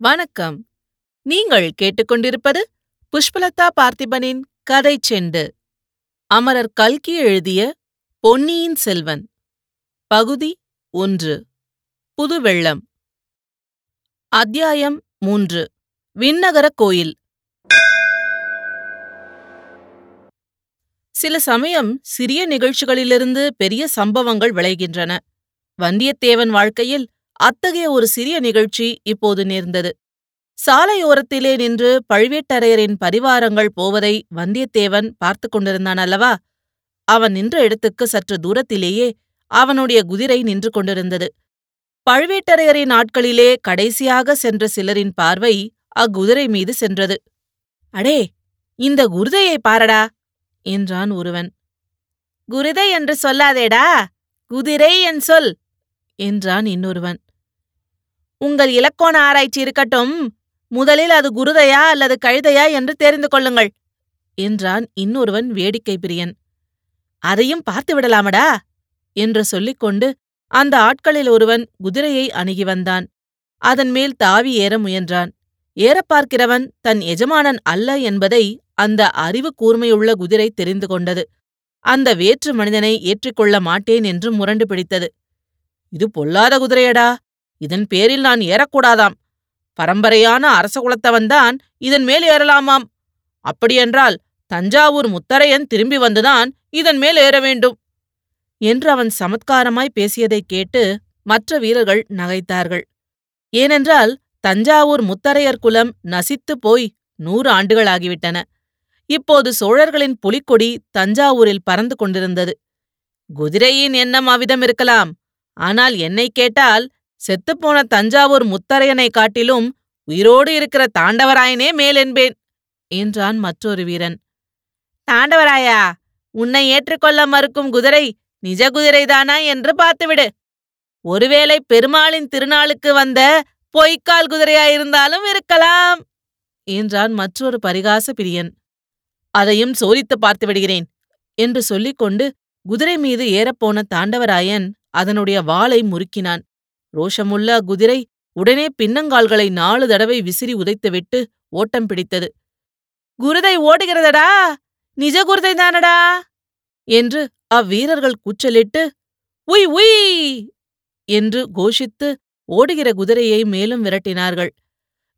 வணக்கம். நீங்கள் கேட்டுக்கொண்டிருப்பது புஷ்பலதா பார்த்திபனின் கதை செண்டு. அமரர் கல்கி எழுதிய பொன்னியின் செல்வன். பகுதி ஒன்று. புதுவெள்ளம். அத்தியாயம் மூன்று. விண்ணகர கோயில். சில சமயம் சிறிய நிகழ்ச்சிகளிலிருந்து பெரிய சம்பவங்கள் விளைகின்றன. வந்தியத்தேவன் வாழ்க்கையில் அத்தகைய ஒரு சிறிய நிகழ்ச்சி இப்போது நேர்ந்தது. சாலையோரத்திலே நின்று பழுவேட்டரையரின் பரிவாரங்கள் போவதை வந்தியத்தேவன் பார்த்து கொண்டிருந்தான் அல்லவா? அவன் நின்ற இடத்துக்கு சற்று தூரத்திலேயே அவனுடைய குதிரை நின்று கொண்டிருந்தது. பழுவேட்டரையரின் ஆட்களிலே கடைசியாக சென்ற சிலரின் பார்வை அக்குதிரை மீது சென்றது. அடே இந்த குருதையை பாரடா! என்றான் ஒருவன். குருதை என்று சொல்லாதேடா! குதிரை என் சொல்! என்றான் இன்னொருவன். உங்கள் இலக்கோண ஆராய்ச்சி இருக்கட்டும். முதலில் அது குருதையா அல்லது கழுதையா என்று தெரிந்து கொள்ளுங்கள் என்றான் இன்னொருவன் வேடிக்கை பிரியன். அதையும் பார்த்து விடலாமடா? என்று சொல்லிக்கொண்டு அந்த ஆட்களில் ஒருவன் குதிரையை அணுகி வந்தான். அதன் மேல் தாவி ஏற முயன்றான். ஏறப் பார்க்கிறவன் தன் எஜமானன் அல்ல என்பதை அந்த அறிவு கூர்மையுள்ள குதிரை தெரிந்து கொண்டது. அந்த வேற்று மனிதனை ஏற்றிக்கொள்ள மாட்டேன் என்று முரண்டு பிடித்தது. இது பொல்லாத குதிரையடா! இதன் பேரில் நான் ஏறக்கூடாதாம். பரம்பரையான அரச குலத்தவன்தான் இதன் மேல் ஏறலாமாம். அப்படியென்றால் தஞ்சாவூர் முத்தரையன் திரும்பி வந்துதான் இதன் மேல் ஏற வேண்டும். என்று அவன் சமத்காரமாய் பேசியதைக் கேட்டு மற்ற வீரர்கள் நகைத்தார்கள். ஏனென்றால் தஞ்சாவூர் முத்தரையர் குலம் நசித்துப் போய் நூறு ஆண்டுகளாகிவிட்டன. இப்போது சோழர்களின் புலிக்கொடி தஞ்சாவூரில் பறந்து கொண்டிருந்தது. குதிரையின் எண்ணம் அவ்விதம் இருக்கலாம் ஆனால் என்னை கேட்டால் செத்துப்போன தஞ்சாவூர் முத்தரையனை காட்டிலும் உயிரோடு இருக்கிற தாண்டவராயனே மேலென்பேன் என்றான் மற்றொரு வீரன். தாண்டவராயா உன்னை ஏற்றுக்கொள்ள மறுக்கும் குதிரை நிஜ குதிரைதானா என்று பார்த்துவிடு. ஒருவேளை பெருமாளின் திருநாளுக்கு வந்த பொய்க்கால் குதிரையாயிருந்தாலும் இருக்கலாம் என்றான் மற்றொரு பரிகாச பிரியன். அதையும் சோதித்து பார்த்து விடுகிறேன் என்று சொல்லிக்கொண்டு குதிரை மீது ஏறப்போன தாண்டவராயன் அதனுடைய வாளை முறுக்கினான். ரோஷமுள்ள அக்குதிரை உடனே பின்னங்கால்களை நாலு தடவை விசிறி உதைத்துவிட்டு ஓட்டம் பிடித்தது. குருதை ஓடுகிறதடா? நிஜ குருதை தானடா? என்று அவ்வீரர்கள் கூச்சலிட்டு உய் உய்! என்று கோஷித்து ஓடுகிற குதிரையை மேலும் விரட்டினார்கள்.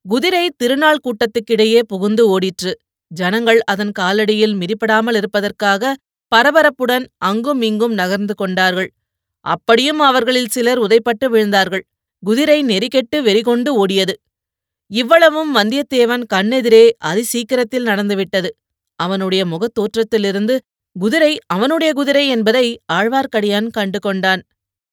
குதிரை திருநாள் கூட்டத்துக்கிடையே புகுந்து ஓடிற்று. ஜனங்கள் அதன் காலடியில் மிதிப்படாமல் இருப்பதற்காக பரபரப்புடன் அங்கும் இங்கும் நகர்ந்து கொண்டார்கள். அப்படியும் அவர்களில் சிலர் உதைப்பட்டு விழுந்தார்கள். குதிரை நெறிகெட்டு வெறிகொண்டு ஓடியது. இவ்வளவும் வந்தியத்தேவன் கண்ணெதிரே அதிசீக்கிரத்தில் நடந்துவிட்டது அவனுடைய முகத் தோற்றத்திலிருந்து குதிரை அவனுடைய குதிரை என்பதை ஆழ்வார்க்கடியான் கண்டு கொண்டான்.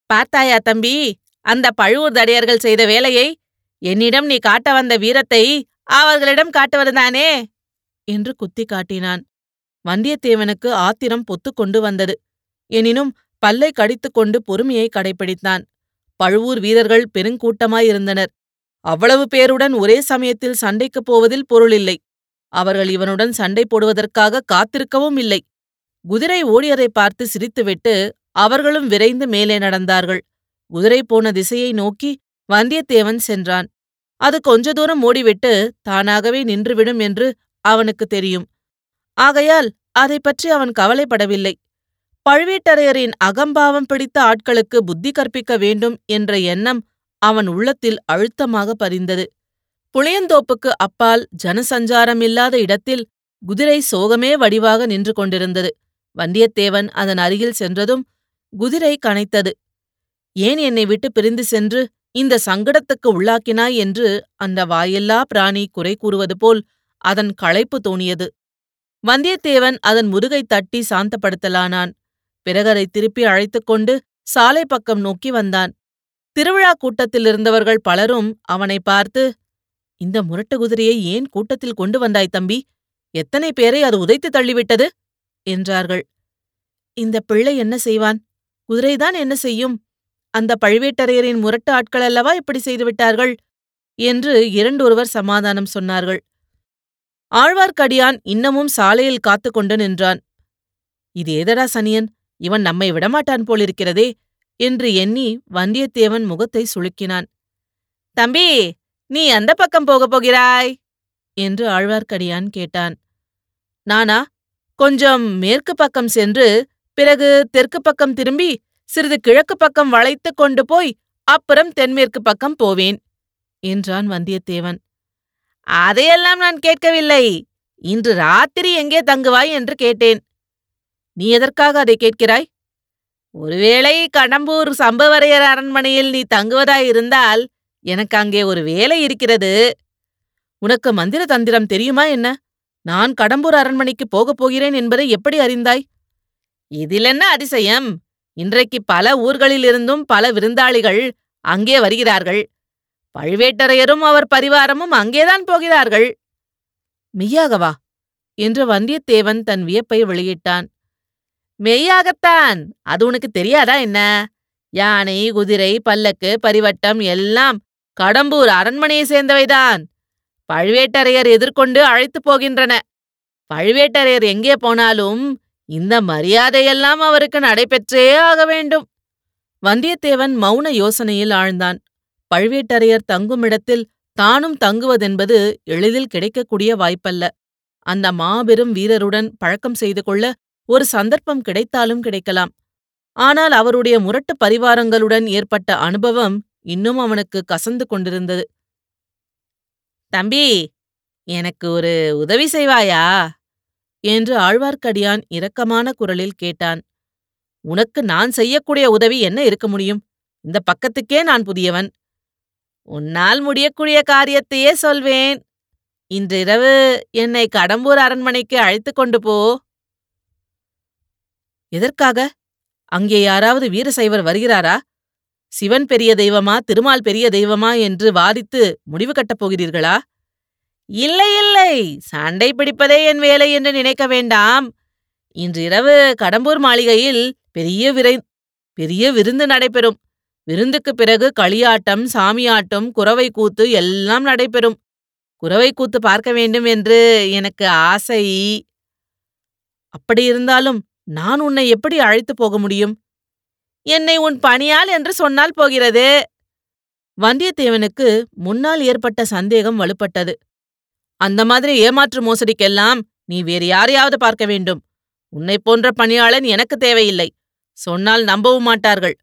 பார்த்தாயா தம்பி அந்த பழுவூர் தடையர்கள் செய்த வேலையை? என்னிடம் நீ காட்ட வந்த வீரத்தை அவர்களிடம் காட்டுவதுதானே என்று குத்தி காட்டினான். வந்தியத்தேவனுக்கு ஆத்திரம் பொத்துக் கொண்டு வந்தது. எனினும் பல்லை கடித்துக்கொண்டு பொறுமையை கடைப்பிடித்தான். பழுவூர் வீரர்கள் பெருங்கூட்டமாயிருந்தனர். அவ்வளவு பேருடன் ஒரே சமயத்தில் சண்டைக்குப் போவதில் பொருளில்லை. அவர்கள் இவனுடன் சண்டை போடுவதற்காக காத்திருக்கவும் இல்லை. குதிரை ஓடியதை பார்த்து சிரித்துவிட்டு அவர்களும் விரைந்து மேலே நடந்தார்கள். குதிரை போன திசையை நோக்கி வந்தியத்தேவன் சென்றான். அது கொஞ்ச தூரம் ஓடிவிட்டு தானாகவே நின்றுவிடும் என்று அவனுக்கு தெரியும். ஆகையால் அதை பற்றி அவன் கவலைப்படவில்லை. பழுவேட்டரையரின் அகம்பாவம் பிடித்த ஆட்களுக்கு புத்தி கற்பிக்க வேண்டும் என்ற எண்ணம் அவன் உள்ளத்தில் அழுத்தமாக பதிந்தது புளியந்தோப்புக்கு அப்பால் ஜனசஞ்சாரம் இல்லாத இடத்தில் குதிரை சோகமே வடிவாக நின்று கொண்டிருந்தது. வந்தியத்தேவன் அதன் அருகில் சென்றதும் குதிரை கனைத்தது. ஏன் என்னை விட்டு பிரிந்து சென்று இந்த சங்கடத்துக்கு உள்ளாக்கினாய்? என்று அந்த வாயில்லா பிராணி குறை கூறுவது போல் அதன் களைப்பு தோணியது. வந்தியத்தேவன் அதன் முதுகை தட்டி சாந்தப்படுத்தலானான். பிறகரை திருப்பி அழைத்துக் கொண்டு சாலை பக்கம் நோக்கி வந்தான். திருவிழா கூட்டத்தில் இருந்தவர்கள் பலரும் அவனை பார்த்து இந்த முரட்டு குதிரையை ஏன் கூட்டத்தில் கொண்டு வந்தாய் தம்பி? எத்தனை பேரை அது உதைத்து தள்ளிவிட்டது? என்றார்கள். இந்த பிள்ளை என்ன செய்வான்? குதிரைதான் என்ன செய்யும்? அந்த பழுவேட்டரையரின் முரட்டு ஆட்கள் அல்லவா இப்படி செய்துவிட்டார்கள்? என்று இரண்டொருவர் சமாதானம் சொன்னார்கள். ஆழ்வார்க்கடியான் இன்னமும் சாலையில் காத்து கொண்டு நின்றான். இது ஏதடா சனியன்? இவன் நம்மை விடமாட்டான் போலிருக்கிறதே என்று எண்ணி வந்தியத்தேவன் முகத்தை சுளுக்கினான். தம்பி நீ அந்த பக்கம் போகப் போகிறாய்? என்று ஆழ்வார்க்கடியான் கேட்டான். நானா? கொஞ்சம் மேற்கு பக்கம் சென்று பிறகு தெற்கு பக்கம் திரும்பி சிறிது கிழக்கு பக்கம் வளைத்துக் கொண்டு போய் அப்புறம் தென்மேற்கு பக்கம் போவேன் என்றான் வந்தியத்தேவன். அதையெல்லாம் நான் கேட்கவில்லை. இன்று ராத்திரி எங்கே தங்குவாய்? என்று கேட்டேன். நீ எதற்காக அதை கேட்கிறாய்? ஒருவேளை கடம்பூர் சம்பவரையர் அரண்மனையில் நீ தங்குவதாயிருந்தால் எனக்கு அங்கே ஒரு வேலை இருக்கிறது. உனக்கு மந்திர தந்திரம் தெரியுமா என்ன? நான் கடம்பூர் அரண்மனைக்கு போகப் போகிறேன் என்பதை எப்படி அறிந்தாய்? இதிலென்ன அதிசயம்? இன்றைக்கு பல ஊர்களிலிருந்தும் பல விருந்தாளிகள் அங்கே வருகிறார்கள். பழுவேட்டரையரும் அவர் பரிவாரமும் அங்கேதான் போகிறார்கள். மெய்யாகவா என்று வந்தியத்தேவன் தன் வியப்பை வெளியிட்டான். மெய்யாகத்தான். அது உனக்கு தெரியாதா என்ன? யானை குதிரை பல்லக்கு பரிவட்டம் எல்லாம் கடம்பூர் அரண்மனையை சேர்ந்தவைதான். பழுவேட்டரையர் எதிர்கொண்டு அழைத்துப் போகின்றன. பழுவேட்டரையர் எங்கே போனாலும் இந்த மரியாதையெல்லாம் அவருக்கு நடைபெற்றே ஆக வேண்டும். வந்தியத்தேவன் மௌன யோசனையில் ஆழ்ந்தான். பழுவேட்டரையர் தங்குமிடத்தில் தானும் தங்குவதென்பது எளிதில் கிடைக்கக்கூடிய வாய்ப்பல்ல. அந்த மாபெரும் வீரருடன் பழக்கம் செய்து கொள்ள ஒரு சந்தர்ப்பம் கிடைத்தாலும் கிடைக்கலாம். ஆனால் அவருடைய முரட்டு பரிவாரங்களுடன் ஏற்பட்ட அனுபவம் இன்னும் அவனுக்கு கசந்து கொண்டிருந்தது. தம்பி எனக்கு ஒரு உதவி செய்வாயா? என்று ஆழ்வார்க்கடியான் இரக்கமான குரலில் கேட்டான். உனக்கு நான் செய்யக்கூடிய உதவி என்ன இருக்க முடியும்? இந்த பக்கத்துக்கே நான் புதியவன். உன்னால் முடியக்கூடிய காரியத்தையே சொல்வேன். இன்றிரவு என்னை கடம்பூர் அரண்மனைக்கு அழைத்துக் கொண்டு போ. எதற்காக? அங்கே யாராவது வீரசைவர் வருகிறாரா? சிவன் பெரிய தெய்வமா திருமால் பெரிய தெய்வமா என்று வாதித்து முடிவு கட்டப் போகிறீர்களா? இல்லை இல்லை சண்டை பிடிப்பதே என் வேலை என்று நினைக்க வேண்டாம். இன்றிரவு கடம்பூர் மாளிகையில் பெரிய விரை பெரிய விருந்து நடைபெறும். விருந்துக்குப் பிறகு களியாட்டம் சாமியாட்டம் குறவை கூத்து எல்லாம் நடைபெறும். குறவை கூத்து பார்க்க வேண்டும் என்று எனக்கு ஆசை. அப்படியிருந்தாலும் நான் உன்னை எப்படி அழைத்துப் போக முடியும்? என்னை உன் பணியால் என்று சொன்னால் போகிறது? வந்தியத்தேவனுக்கு முன்னால் ஏற்பட்ட சந்தேகம் வலுப்பட்டது. அந்த மாதிரி ஏமாற்று மோசடிக்கெல்லாம் நீ வேறு யாரையாவது பார்க்க வேண்டும். உன்னைப் போன்ற பணியாளன் எனக்கு தேவையில்லை. சொன்னால் நம்பவும் மாட்டார்கள்.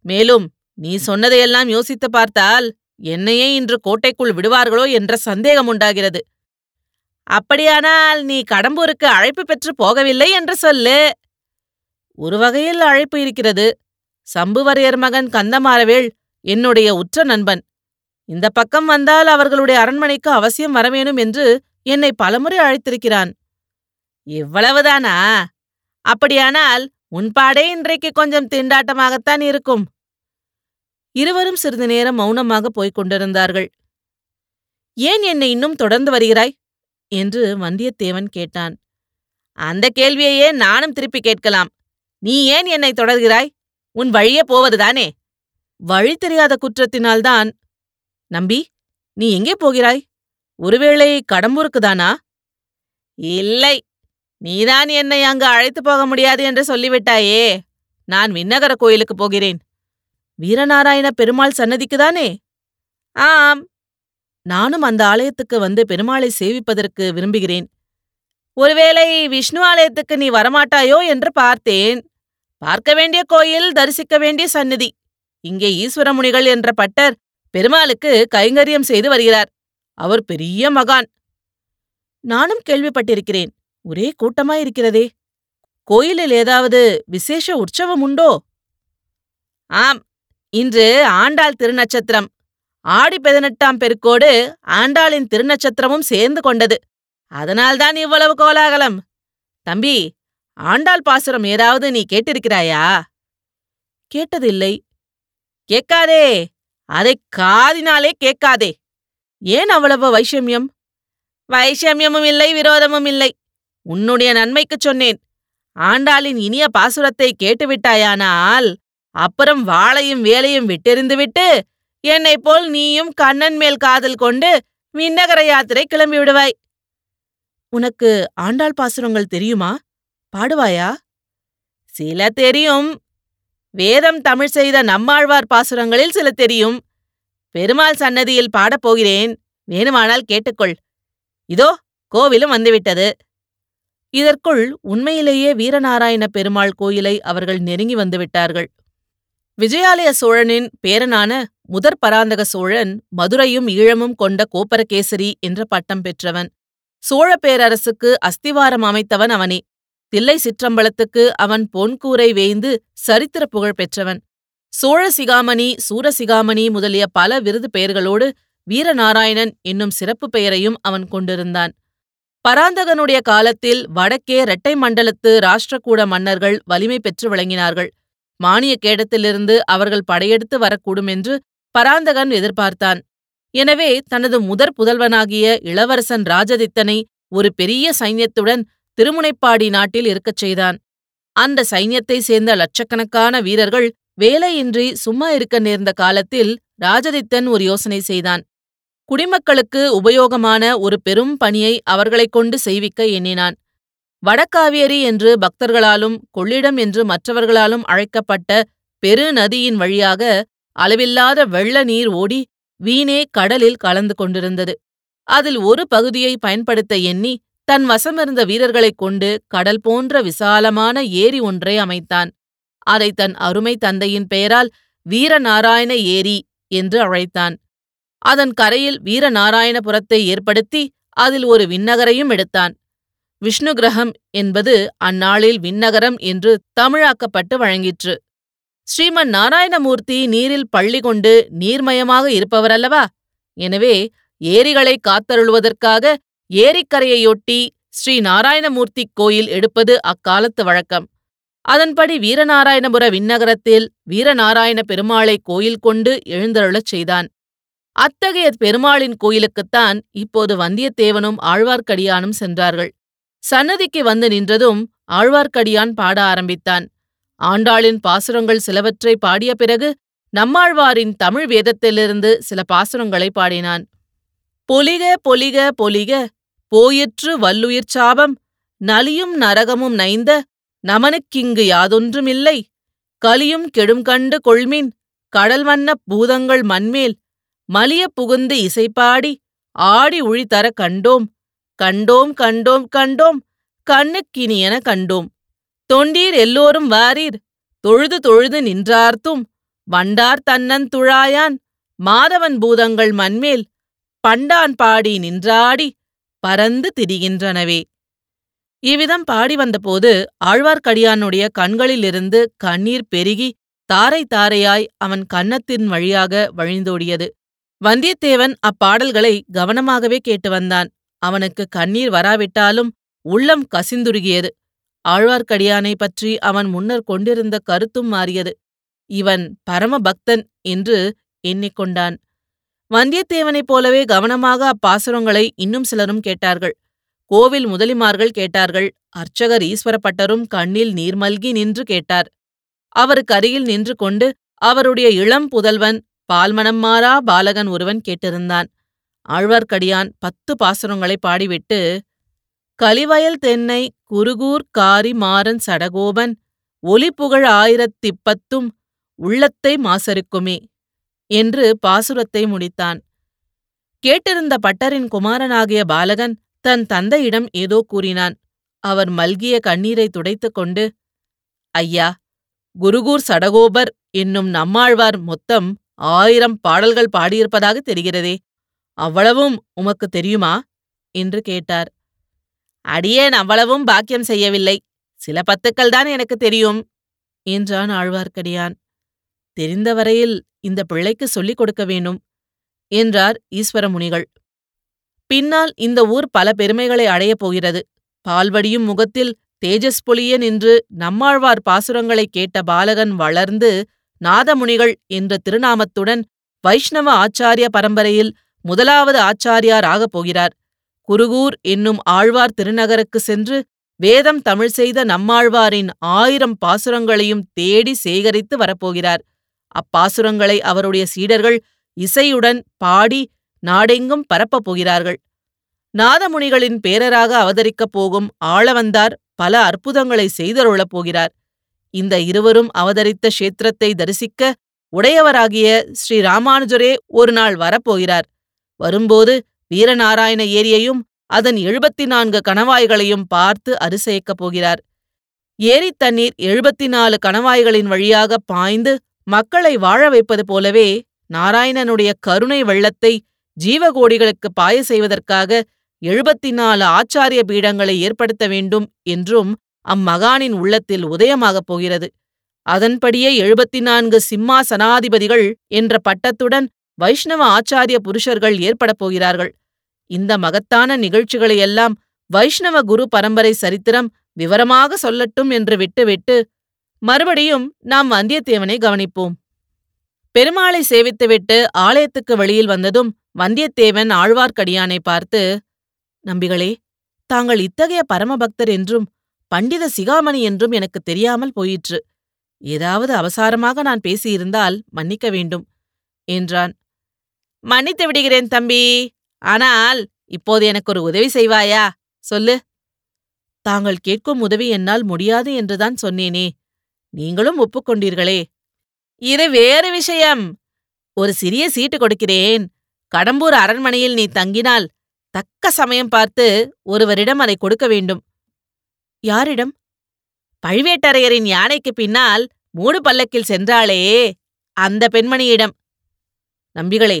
மேலும் நீ சொன்னதையெல்லாம் யோசித்து பார்த்தால் என்னையே இன்று கோட்டைக்குள் விடுவார்களோ என்ற சந்தேகம் உண்டாகிறது. அப்படியானால் நீ கடம்பூருக்கு அழைப்பு பெற்று போகவில்லை என்று சொல்லு. ஒரு வகையில் அழைப்பு இருக்கிறது. சம்புவரையர் மகன் கந்தமாறவேள் என்னுடைய உற்ற நண்பன். இந்த பக்கம் வந்தால் அவர்களுடைய அரண்மனைக்கு அவசியம் வரவேணும் என்று என்னை பலமுறை அழைத்திருக்கிறான். இவ்வளவுதானா? அப்படியானால் உன் பாடே இன்றைக்கு கொஞ்சம் திண்டாட்டமாகத்தான் இருக்கும். இருவரும் சிறிது நேரம் மௌனமாக போய்க் கொண்டிருந்தார்கள். ஏன் என்னை இன்னும் தொடர்ந்து வருகிறாய்? என்று வந்தியத்தேவன் கேட்டான். அந்த கேள்வியையே நானும் திருப்பி கேட்கலாம். நீ ஏன் என்னை தொடர்கிறாய்? உன் வழியே போவதுதானே? வழி தெரியாத குற்றத்தினால்தான். நம்பி நீ எங்கே போகிறாய்? ஒருவேளை கடம்பூருக்குதானா இல்லை. நீதான் என்னை அங்கு அழைத்து போக முடியாது என்று சொல்லிவிட்டாயே. நான் விண்ணகர கோயிலுக்கு போகிறேன். வீரநாராயண பெருமாள் சன்னதிக்குதானே? ஆம். நானும் அந்த ஆலயத்துக்கு வந்து பெருமாளை சேவிப்பதற்கு விரும்புகிறேன். ஒருவேளை விஷ்ணு ஆலயத்துக்கு நீ வரமாட்டாயோ என்று பார்த்தேன். பார்க்க வேண்டிய கோயில் தரிசிக்க வேண்டிய சந்நிதி. இங்கே ஈஸ்வரமுனிகள் என்ற பட்டர் பெருமாளுக்கு கைங்கரியம் செய்து வருகிறார். அவர் பெரிய மகான். நானும் கேள்விப்பட்டிருக்கிறேன் ஒரே கூட்டமாயிருக்கிறதே. கோயிலில் ஏதாவது விசேஷ உற்சவம் உண்டோ? ஆம் இன்று ஆண்டாள் திருநட்சத்திரம். ஆடி பதினெட்டாம் பெருக்கோடு ஆண்டாளின் திருநட்சத்திரமும் சேர்ந்து கொண்டது. அதனால்தான் இவ்வளவு கோலாகலம். தம்பி ஆண்டாள் பாசுரம் ஏதாவது நீ கேட்டிருக்கிறாயா? கேட்டதில்லை. கேட்காதே. அதை காதினாலே கேட்காதே. ஏன் அவ்வளவு வைஷமியம்? வைஷமியமும் இல்லை விரோதமும் இல்லை. உன்னுடைய நன்மைக்குச் சொன்னேன். ஆண்டாளின் இனிய பாசுரத்தை கேட்டுவிட்டாயானால் அப்புறம் வாளையும் வேலையும் விட்டெறிந்துவிட்டு என்னைப் போல் நீயும் கண்ணன் மேல் காதல் கொண்டு விண்ணகர யாத்திரை கிளம்பி விடுவாய் உனக்கு ஆண்டாள் பாசுரங்கள் தெரியுமா? பாடுவாயா? சில தெரியும். வேதம் தமிழ் செய்த நம்மாழ்வார் பாசுரங்களில் சில தெரியும். பெருமாள் சன்னதியில் பாடப் போகிறேன். வேணுமானால் கேட்டுக்கொள். இதோ கோவிலும் வந்துவிட்டது. இதற்குள் உண்மையிலேயே வீரநாராயண பெருமாள் கோயிலை அவர்கள் நெருங்கி வந்துவிட்டார்கள். விஜயாலய சோழனின் பேரனான முதற் பராந்தக சோழன் மதுரையும் ஈழமும் கொண்ட கோப்பரகேசரி என்ற பட்டம் பெற்றவன். சோழ பேரரசுக்கு அஸ்திவாரம் அமைத்தவன் அவனே. தில்லை சிற்றம்பலத்துக்கு அவன் பொன்கூரை வேய்ந்து சரித்திர புகழ் பெற்றவன். சோழ சிகாமணி சூரசிகாமணி முதலிய பல விருது பெயர்களோடு வீரநாராயணன் என்னும் சிறப்பு பெயரையும் அவன் கொண்டிருந்தான். பராந்தகனுடைய காலத்தில் வடக்கே இரட்டை மண்டலத்து ராஷ்டிரகூட மன்னர்கள் வலிமை பெற்று விளங்கினார்கள். மானிய கேடத்திலிருந்து அவர்கள் படையெடுத்து வரக்கூடும் என்று பராந்தகன் எதிர்பார்த்தான். எனவே தனது முதற் புதல்வனாகிய இளவரசன் ராஜதித்தனை ஒரு பெரிய சைன்யத்துடன் திருமுனைப்பாடி நாட்டில் இருக்கச் செய்தான். அந்த சைன்யத்தை சேர்ந்த லட்சக்கணக்கான வீரர்கள் வேலையின்றி சும்மா இருக்க நேர்ந்த காலத்தில் ராஜதித்தன் ஒரு யோசனை செய்தான். குடிமக்களுக்கு உபயோகமான ஒரு பெரும் பணியை அவர்களைக் கொண்டு செய்விக்க எண்ணினான். வடக்காவேரி என்று பக்தர்களாலும் கொள்ளிடம் என்று மற்றவர்களாலும் அழைக்கப்பட்ட பெரு நதியின் வழியாக அளவில்லாத வெள்ள நீர் ஓடி வீணே கடலில் கலந்து கொண்டிருந்தது. அதில் ஒரு பகுதியை பயன்படுத்த எண்ணி தன் வசமிருந்த வீரர்களைக் கொண்டு கடல் போன்ற விசாலமான ஏரி ஒன்றை அமைத்தான். அதை தன் அருமை தந்தையின் பெயரால் வீரநாராயண ஏரி என்று அழைத்தான். அதன் கரையில் வீரநாராயணபுரத்தை ஏற்படுத்தி அதில் ஒரு விண்ணகரையும் எடுத்தான். விஷ்ணு கிரகம் என்பது அந்நாளில் விண்ணகரம் என்று தமிழாக்கப்பட்டு வழங்கிற்று. ஸ்ரீமன் நாராயணமூர்த்தி நீரில் பள்ளி கொண்டு நீர்மயமாக இருப்பவரல்லவா? எனவே ஏரிகளை காத்தருளுவதற்காக ஏரிக்கரையையொட்டி ஸ்ரீ நாராயணமூர்த்தி கோயில் எடுப்பது அக்காலத்து வழக்கம். அதன்படி வீரநாராயணபுர விண்ணகரத்தில் வீரநாராயண பெருமாளை கோயில் கொண்டு எழுந்தருளச் செய்தான். அத்தகைய பெருமாளின் கோயிலுக்குத்தான் இப்போது வந்தியத்தேவனும் ஆழ்வார்க்கடியானும் சென்றார்கள். சன்னதிக்கு வந்து நின்றதும் ஆழ்வார்க்கடியான் பாட ஆரம்பித்தான். ஆண்டாளின் பாசுரங்கள் சிலவற்றை பாடிய பிறகு நம்மாழ்வாரின் தமிழ் வேதத்திலிருந்து சில பாசுரங்களை பாடினான். பொலிக பொலிக பொலிக போயிற்று வல்லுயிர் சாபம் நலியும் நரகமும் நைந்த நமனுக்கிங்கு யாதொன்றுமில்லை. கலியும் கெடும் கண்டு கொள்மின் கடல் வண்ணப் பூதங்கள் மண்மேல் மலிய புகுந்து இசைப்பாடி ஆடி உழித்தர கண்டோம் கண்டோம் கண்டோம் கண்டோம் கண்ணுக்கினியென கண்டோம். தொண்டீர் எல்லோரும் வாரீர். தொழுது தொழுது நின்றார்த்தும். வண்டார் தன்னன் துழாயான். மாதவன் பூதங்கள் மண்மேல் பண்டான் பாடி நின்றாடி பறந்து திரிகின்றனவே. இவ்விதம் பாடி வந்தபோது ஆழ்வார்க்கடியானுடைய கண்களிலிருந்து கண்ணீர் பெருகி தாரை தாரையாய் அவன் கன்னத்தின் வழியாக வழிந்தோடியது. வந்தியத்தேவன் அப்பாடல்களை கவனமாகவே கேட்டு வந்தான். அவனுக்கு கண்ணீர் வராவிட்டாலும் உள்ளம் கசிந்துருகியது. ஆழ்வார்க்கடியானை பற்றி அவன் முன்னர் கொண்டிருந்த கருத்தும் மாறியது. இவன் பரம பக்தன் என்று எண்ணிக்கொண்டான் வந்தியத்தேவனைப் போலவே கவனமாக அப்பாசுரங்களை இன்னும் சிலரும் கேட்டார்கள். கோவில் முதலிமார்கள் கேட்டார்கள். அர்ச்சகர் ஈஸ்வரப்பட்டரும் கண்ணில் நீர்மல்கி நின்று கேட்டார். அவருக்கு அருகில் நின்று கொண்டு அவருடைய இளம் புதல்வன் பால்மனம் மாறா பாலகன் ஒருவன் கேட்டிருந்தான். ஆழ்வார்க்கடியான் பத்து பாசுரங்களை பாடிவிட்டு கலிவயல் தென்னை குருகூர் காரி மாறன் சடகோபன் ஒலிப்புகழ் ஆயிரத்திப்பத்தும் உள்ளத்தை மாசறுக்குமே என்று பாசுரத்தை முடித்தான். கேட்டிருந்த பட்டரின் குமாரனாகிய பாலகன் தன் தந்தையிடம் ஏதோ கூறினான். அவர் மல்கிய கண்ணீரை துடைத்துக் கொண்டு ஐயா குருகூர் சடகோபர் என்னும் நம்மாழ்வார் மொத்தம் ஆயிரம் பாடல்கள் பாடியிருப்பதாக தெரிகிறதே. அவ்வளவும் உமக்கு தெரியுமா? என்று கேட்டார். அடியேன் அவ்வளவும் பாக்கியம் செய்யவில்லை. சில பத்துக்கள் தான் எனக்கு தெரியும் என்றான் ஆழ்வார்க்கடியான். தெரிந்த வரையில் இந்த பிள்ளைக்கு சொல்லிக் கொடுக்க வேண்டும் என்றார் ஈஸ்வரமுனிகள். பின்னால் இந்த ஊர் பல பெருமைகளை அடையப் போகிறது. பால்வடியும் முகத்தில் தேஜஸ் பொலிய நின்று நம்மாழ்வார் பாசுரங்களைக் கேட்ட பாலகன் வளர்ந்து நாதமுனிகள் என்ற திருநாமத்துடன் வைஷ்ணவ ஆச்சாரிய பரம்பரையில் முதலாவது ஆச்சாரியார் ஆகப் போகிறார். குருகூர் என்னும் ஆழ்வார் திருநகருக்கு சென்று வேதம் தமிழ் செய்த நம்மாழ்வாரின் ஆயிரம் பாசுரங்களையும் தேடி சேகரித்து வரப்போகிறார். அப்பாசுரங்களை அவருடைய சீடர்கள் இசையுடன் பாடி நாடெங்கும் பரப்பப் போகிறார்கள். நாதமுனிகளின் பேரராக அவதரிக்கப் போகும் ஆளவந்தார் பல அற்புதங்களை செய்தருளப் போகிறார். இந்த இருவரும் அவதரித்த க்ஷேத்திரத்தை தரிசிக்க உடையவராகிய ஸ்ரீ ராமானுஜரே ஒரு நாள் வரப்போகிறார். வரும்போது வீரநாராயண ஏரியையும் அதன் எழுபத்தி நான்கு கணவாய்களையும் பார்த்து அரிசேக்கப் போகிறார். ஏரி தண்ணீர் எழுபத்தி நாலு கணவாய்களின் வழியாக பாய்ந்து மக்களை வாழ வைப்பது போலவே நாராயணனுடைய கருணை வெள்ளத்தை ஜீவகோடிகளுக்கு பாய செய்வதற்காக எழுபத்தி நாலு ஆச்சாரிய பீடங்களை ஏற்படுத்த வேண்டும் என்றும் அம்மகானின் உள்ளத்தில் உதயமாகப் போகிறது. அதன்படியே எழுபத்தி நான்கு சிம்மாசனாதிபதிகள் என்ற பட்டத்துடன் வைஷ்ணவ ஆச்சாரிய புருஷர்கள் ஏற்படப் போகிறார்கள். இந்த மகத்தான நிகழ்ச்சிகளையெல்லாம் வைஷ்ணவ குரு பரம்பரை சரித்திரம் விவரமாக சொல்லட்டும் என்று விட்டுவிட்டு மறுபடியும் நாம் வந்தியத்தேவனை கவனிப்போம். பெருமாளை சேவித்துவிட்டு ஆலயத்துக்கு வெளியில் வந்ததும் வந்தியத்தேவன் ஆழ்வார்க்கடியானை பார்த்து நம்பிகளே தாங்கள் இத்தகைய பரமபக்தர் என்றும் பண்டித சிகாமணி என்றும் எனக்கு தெரியாமல் போயிற்று. ஏதாவது அவசாரமாக நான் பேசியிருந்தால் மன்னிக்க வேண்டும் என்றான். மன்னித்து விடுகிறேன் தம்பி. ஆனால் இப்போது எனக்கு ஒரு உதவி செய்வாயா? சொல்லு. தாங்கள் கேட்கும் உதவி என்னால் முடியாது என்றுதான் சொன்னேனே. நீங்களும் ஒப்புக்கொண்டீர்களே. இது வேறு விஷயம். ஒரு சிறிய சீட்டு கொடுக்கிறேன். கடம்பூர் அரண்மனையில் நீ தங்கினால் தக்க சமயம் பார்த்து ஒருவரிடம் அதை கொடுக்க வேண்டும். யாரிடம்? பழுவேட்டரையரின் யானைக்கு பின்னால் மூடு பல்லக்கில் சென்றாளே அந்த பெண்மணியிடம். நம்பிகளே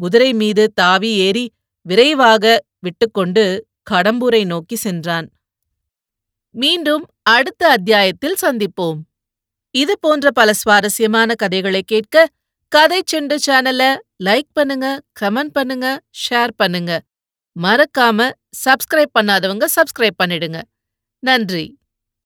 குதிரை மீது தாவி ஏறி விரைவாக விட்டுக்கொண்டு கடம்பூரை நோக்கி சென்றான். மீண்டும் அடுத்த அத்தியாயத்தில் சந்திப்போம். இது போன்ற பல சுவாரஸ்யமான கதைகளை கேட்க கதை செண்டு சேனல லைக் பண்ணுங்க கமெண்ட் பண்ணுங்க ஷேர் பண்ணுங்க. மறக்காம சப்ஸ்கிரைப் பண்ணாதவங்க சப்ஸ்கிரைப் பண்ணிடுங்க. நன்றி.